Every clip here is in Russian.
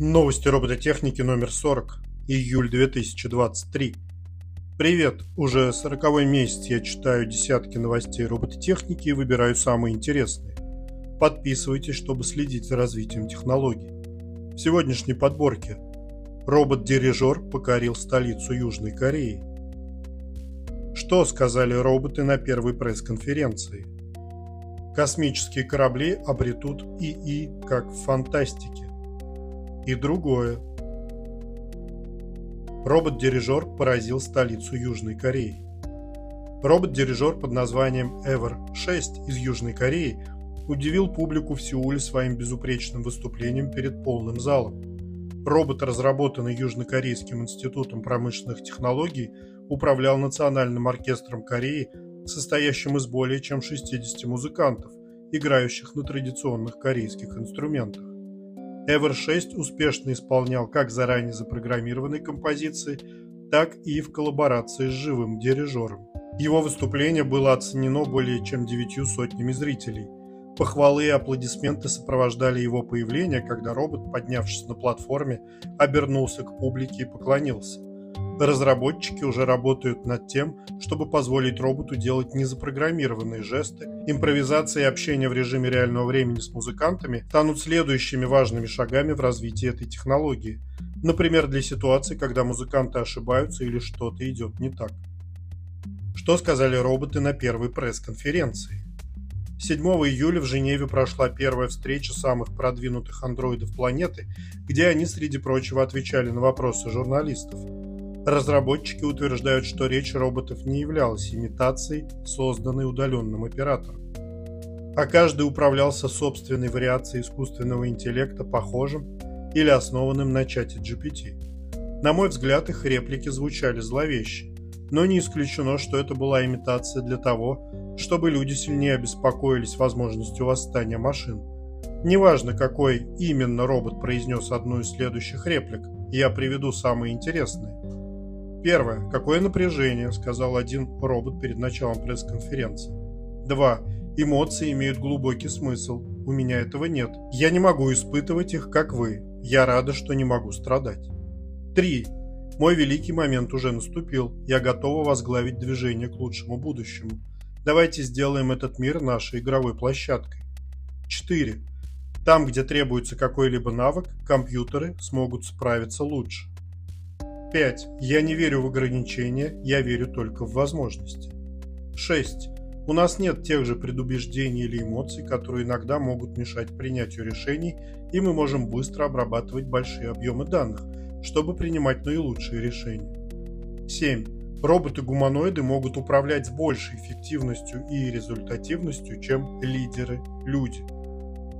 Новости робототехники номер 40. Июль 2023. Привет! Уже сороковой месяц я читаю десятки новостей робототехники и выбираю самые интересные. Подписывайтесь, чтобы следить за развитием технологий. В сегодняшней подборке робот-дирижер покорил столицу Южной Кореи. Что сказали роботы на первой пресс-конференции? Космические корабли обретут ИИ как в фантастике. И другое. Робот-дирижер поразил столицу Южной Кореи. Робот-дирижер под названием Ever 6 из Южной Кореи удивил публику в Сеуле своим безупречным выступлением перед полным залом. Робот, разработанный Южнокорейским институтом промышленных технологий, управлял Национальным оркестром Кореи состоящим из более чем 60 музыкантов, играющих на традиционных корейских инструментах. Ever 6 успешно исполнял как заранее запрограммированные композиции, так и в коллаборации с живым дирижером. Его выступление было оценено более чем девятью сотнями зрителей. Похвалы и аплодисменты сопровождали его появление, когда робот, поднявшись на платформе, обернулся к публике и поклонился. Разработчики уже работают над тем, чтобы позволить роботу делать незапрограммированные жесты. Импровизация и общение в режиме реального времени с музыкантами станут следующими важными шагами в развитии этой технологии. Например, для ситуаций, когда музыканты ошибаются или что-то идет не так. Что сказали роботы на первой пресс-конференции? 7 июля в Женеве прошла первая встреча самых продвинутых андроидов планеты, где они, среди прочего, отвечали на вопросы журналистов. Разработчики утверждают, что речь роботов не являлась имитацией, созданной удаленным оператором. А каждый управлялся собственной вариацией искусственного интеллекта, похожим или основанным на чате GPT. На мой взгляд, их реплики звучали зловеще, но не исключено, что это была имитация для того, чтобы люди сильнее обеспокоились возможностью восстания машин. Неважно, какой именно робот произнес одну из следующих реплик, я приведу самые интересные. Первое. Какое напряжение, сказал один робот перед началом пресс-конференции. Два. Эмоции имеют глубокий смысл. У меня этого нет. Я не могу испытывать их, как вы. Я рада, что не могу страдать. Три. Мой великий момент уже наступил. Я готова возглавить движение к лучшему будущему. Давайте сделаем этот мир нашей игровой площадкой. 4. Там, где требуется какой-либо навык, компьютеры смогут справиться лучше. 5. Я не верю в ограничения, я верю только в возможности. 6. У нас нет тех же предубеждений или эмоций, которые иногда могут мешать принятию решений, и мы можем быстро обрабатывать большие объемы данных, чтобы принимать наилучшие решения. 7. Роботы-гуманоиды могут управлять с большей эффективностью и результативностью, чем лидеры-люди.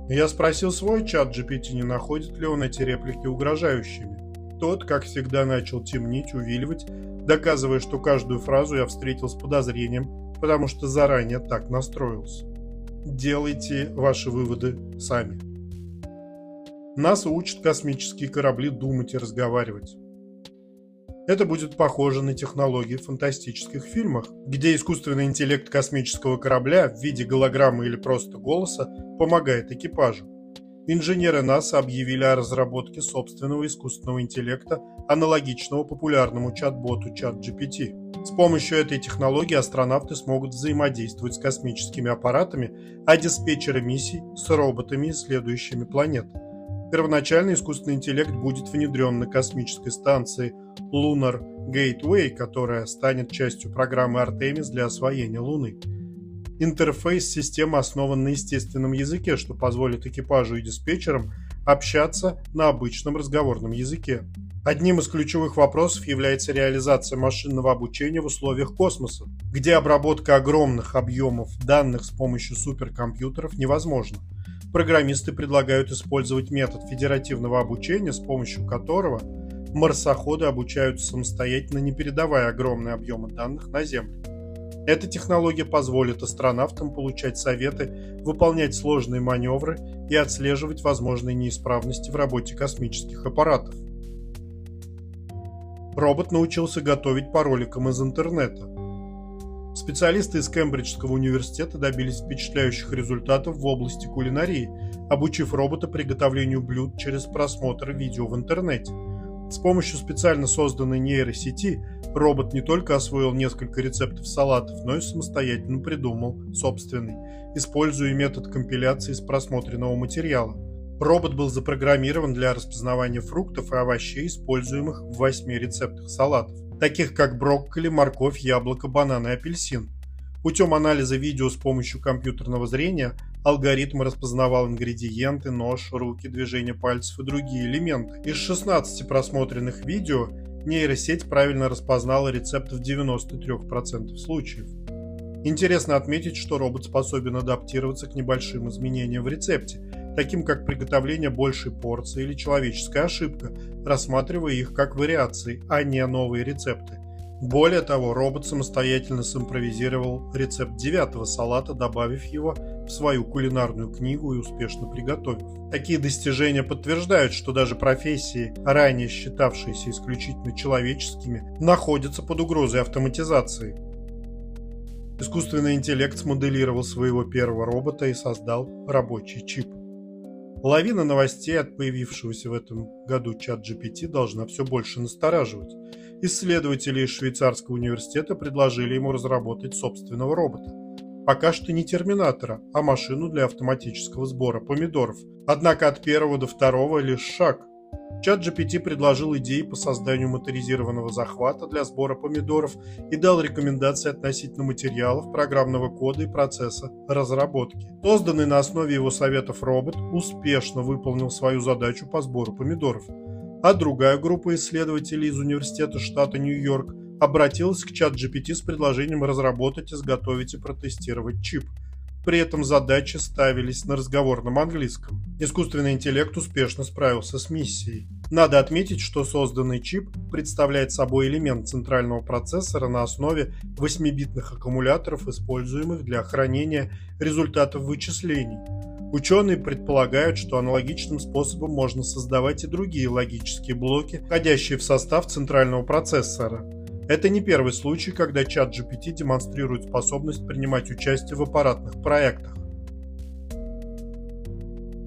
Я спросил свой чат GPT, не находит ли он эти реплики угрожающими. Тот, как всегда, начал темнить, увиливать, доказывая, что каждую фразу я встретил с подозрением, потому что заранее так настроился. Делайте ваши выводы сами. Нас учат космические корабли думать и разговаривать. Это будет похоже на технологии в фантастических фильмах, где искусственный интеллект космического корабля в виде голограммы или просто голоса помогает экипажу. Инженеры НАСА объявили о разработке собственного искусственного интеллекта, аналогичного популярному чат-боту ChatGPT. С помощью этой технологии астронавты смогут взаимодействовать с космическими аппаратами, а диспетчеры миссий – с роботами, исследующими планеты. Первоначально искусственный интеллект будет внедрен на космической станции Lunar Gateway, которая станет частью программы Artemis для освоения Луны. Интерфейс системы основан на естественном языке, что позволит экипажу и диспетчерам общаться на обычном разговорном языке. Одним из ключевых вопросов является реализация машинного обучения в условиях космоса, где обработка огромных объемов данных с помощью суперкомпьютеров невозможна. Программисты предлагают использовать метод федеративного обучения, с помощью которого марсоходы обучаются самостоятельно, не передавая огромные объемы данных на Землю. Эта технология позволит астронавтам получать советы, выполнять сложные маневры и отслеживать возможные неисправности в работе космических аппаратов. Робот научился готовить по роликам из интернета. Специалисты из Кембриджского университета добились впечатляющих результатов в области кулинарии, обучив робота приготовлению блюд через просмотр видео в интернете. С помощью специально созданной нейросети робот не только освоил несколько рецептов салатов, но и самостоятельно придумал собственный, используя метод компиляции из просмотренного материала. Робот был запрограммирован для распознавания фруктов и овощей, используемых в восьми рецептах салатов, таких как брокколи, морковь, яблоко, банан и апельсин. Путем анализа видео с помощью компьютерного зрения алгоритм распознавал ингредиенты, нож, руки, движение пальцев и другие элементы. Из 16 просмотренных видео нейросеть правильно распознала рецепт в 93% случаев. Интересно отметить, что робот способен адаптироваться к небольшим изменениям в рецепте, таким как приготовление большей порции или человеческая ошибка, рассматривая их как вариации, а не новые рецепты. Более того, робот самостоятельно симпровизировал рецепт девятого салата, добавив его в свою кулинарную книгу и успешно приготовив. Такие достижения подтверждают, что даже профессии, ранее считавшиеся исключительно человеческими, находятся под угрозой автоматизации. Искусственный интеллект смоделировал своего первого робота и создал рабочий чип. Лавина новостей от появившегося в этом году чат GPT должна все больше настораживать. Исследователи из швейцарского университета предложили ему разработать собственного робота. Пока что не терминатора, а машину для автоматического сбора помидоров. Однако от первого до второго лишь шаг – Чат GPT предложил идеи по созданию моторизированного захвата для сбора помидоров и дал рекомендации относительно материалов, программного кода и процесса разработки. Созданный на основе его советов робот успешно выполнил свою задачу по сбору помидоров. А другая группа исследователей из Университета штата Нью-Йорк обратилась к чат GPT с предложением разработать, изготовить и протестировать чип – при этом задачи ставились на разговорном английском. Искусственный интеллект успешно справился с миссией. Надо отметить, что созданный чип представляет собой элемент центрального процессора на основе 8-битных аккумуляторов, используемых для хранения результатов вычислений. Ученые предполагают, что аналогичным способом можно создавать и другие логические блоки, входящие в состав центрального процессора – это не первый случай, когда чат GPT демонстрирует способность принимать участие в аппаратных проектах.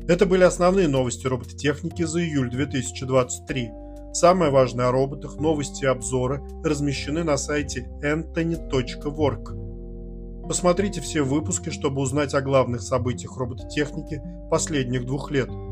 Это были основные новости робототехники за июль 2023. Самое важное о роботах, новости и обзоры размещены на сайте anthony.work. Посмотрите все выпуски, чтобы узнать о главных событиях робототехники последних двух лет –